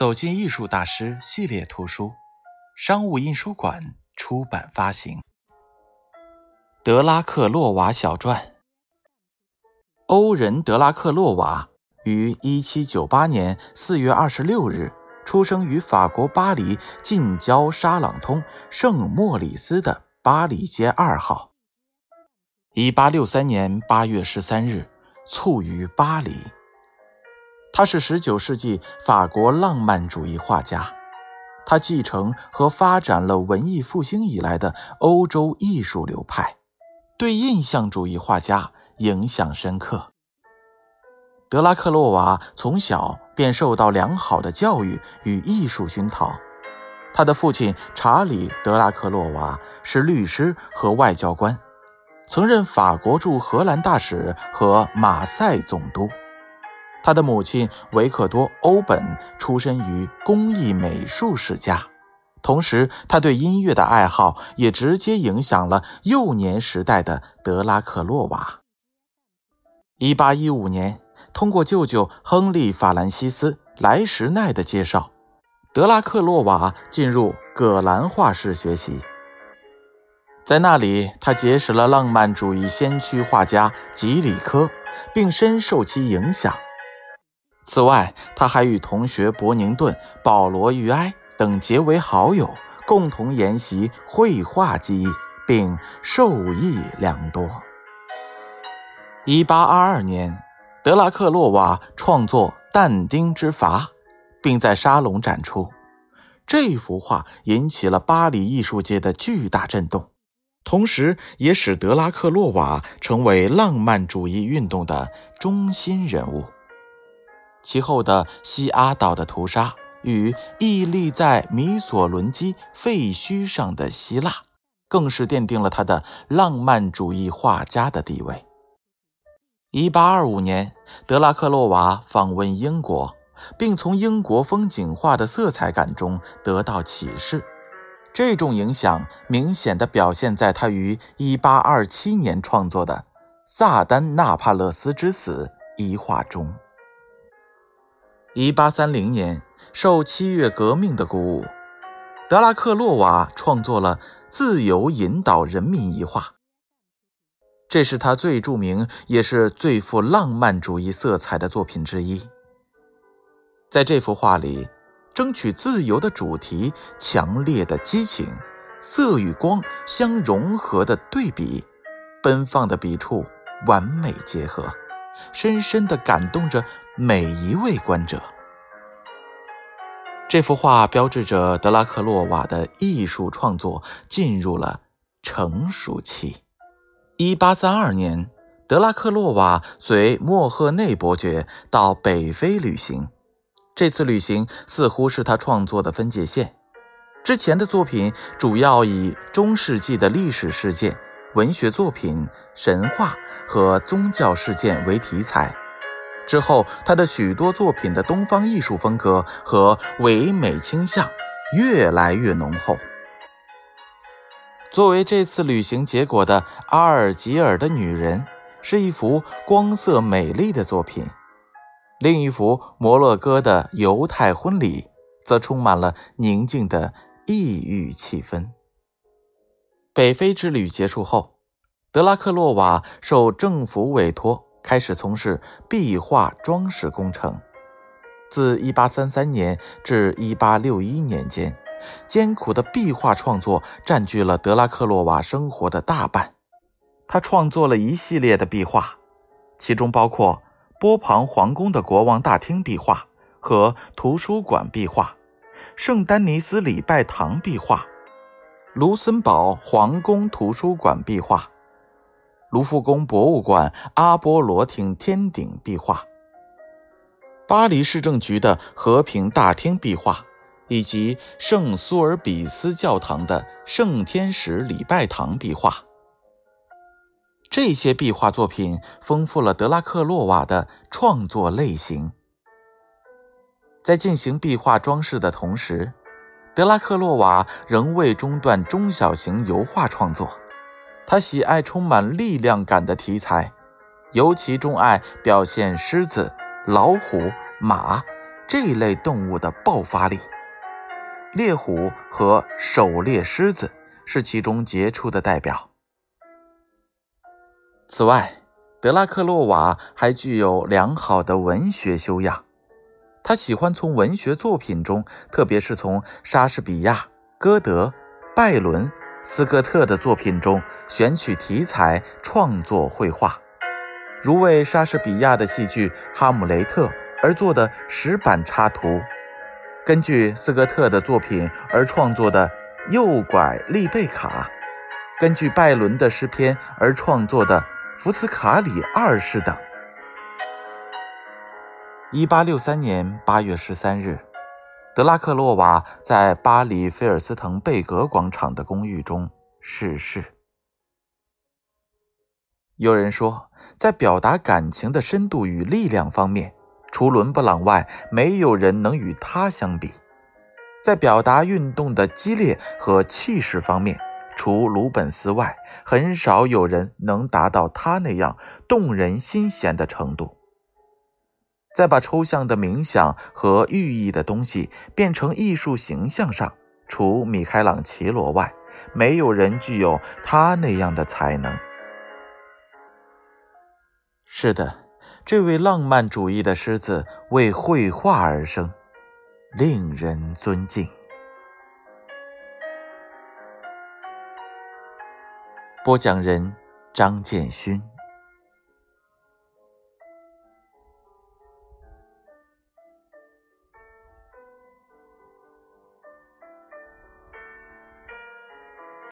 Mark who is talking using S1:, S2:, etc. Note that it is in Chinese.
S1: 走进艺术大师系列图书，商务印书馆出版发行。《德拉克洛瓦小传》。欧仁·德拉克洛瓦于1798年4月26日出生于法国巴黎近郊沙朗通圣莫里斯的巴黎街二号。1863年8月13日卒于巴黎。他是19世纪法国浪漫主义画家，他继承和发展了文艺复兴以来的欧洲艺术流派，对印象主义画家影响深刻。德拉克洛瓦从小便受到良好的教育与艺术熏陶，他的父亲查理·德拉克洛瓦是律师和外交官，曾任法国驻荷兰大使和马赛总督。他的母亲维克多·欧本出身于工艺美术世家，同时他对音乐的爱好也直接影响了幼年时代的德拉克洛瓦。1815年，通过舅舅亨利·法兰西斯·莱什奈的介绍，德拉克洛瓦进入葛兰画室学习，在那里他结识了浪漫主义先驱画家吉里科，并深受其影响。此外，他还与同学伯宁顿、保罗·于埃等结为好友，共同研习绘画技艺，并受益良多。1822年，德拉克洛瓦创作《但丁之筏》，并在沙龙展出。这幅画引起了巴黎艺术界的巨大震动，同时也使德拉克洛瓦成为浪漫主义运动的中心人物。其后的西阿岛的屠杀与屹立在米索伦基废墟上的希腊，更是奠定了他的浪漫主义画家的地位。1825年，德拉克洛瓦访问英国，并从英国风景画的色彩感中得到启示。这种影响明显地表现在他于1827年创作的《萨丹纳帕勒斯之死》一画中。一八三零年，受七月革命的鼓舞，德拉克洛瓦创作了《自由引导人民》一画。这是他最著名也是最富浪漫主义色彩的作品之一。在这幅画里，争取自由的主题、强烈的激情、色与光相融合的对比、奔放的笔触完美结合。深深地感动着每一位观者。这幅画标志着德拉克洛瓦的艺术创作进入了成熟期。1832年，德拉克洛瓦随莫赫内伯爵到北非旅行，这次旅行似乎是他创作的分界线。之前的作品主要以中世纪的历史事件。文学作品、神话和宗教事件为题材。之后，他的许多作品的东方艺术风格和唯美倾向越来越浓厚。作为这次旅行结果的《阿尔及尔的女人》是一幅光色美丽的作品，另一幅摩洛哥的犹太婚礼则充满了宁静的异域气氛。北非之旅结束后，德拉克洛瓦受政府委托，开始从事壁画装饰工程。自1833年至1861年间，艰苦的壁画创作占据了德拉克洛瓦生活的大半。他创作了一系列的壁画，其中包括波旁皇宫的国王大厅壁画和图书馆壁画、圣丹尼斯礼拜堂壁画。卢森堡皇宫图书馆壁画、卢浮宫博物馆阿波罗厅天顶壁画、巴黎市政局的和平大厅壁画，以及圣苏尔比斯教堂的圣天使礼拜堂壁画。这些壁画作品丰富了德拉克洛瓦的创作类型。在进行壁画装饰的同时，德拉克洛瓦仍未中断中小型油画创作，他喜爱充满力量感的题材，尤其钟爱表现狮子、老虎、马、这类动物的爆发力。猎虎和狩猎狮子是其中杰出的代表。此外，德拉克洛瓦还具有良好的文学修养。他喜欢从文学作品中，特别是从莎士比亚、歌德、拜伦、斯科特的作品中选取题材创作绘画，如为莎士比亚的戏剧《哈姆雷特》而做的石板插图，根据斯科特的作品而创作的《诱拐丽贝卡》，根据拜伦的诗篇而创作的《福斯卡里二世》等。一八六三年八月十三日，德拉克洛瓦在巴黎菲尔斯滕贝格广场的公寓中逝世。有人说，在表达感情的深度与力量方面，除伦勃朗外，没有人能与他相比；在表达运动的激烈和气势方面，除鲁本斯外，很少有人能达到他那样动人心弦的程度。在把抽象的冥想和寓意的东西变成艺术形象上，除米开朗基罗外，没有人具有他那样的才能。是的，这位浪漫主义的狮子为绘画而生，令人尊敬。播讲人：张建勋。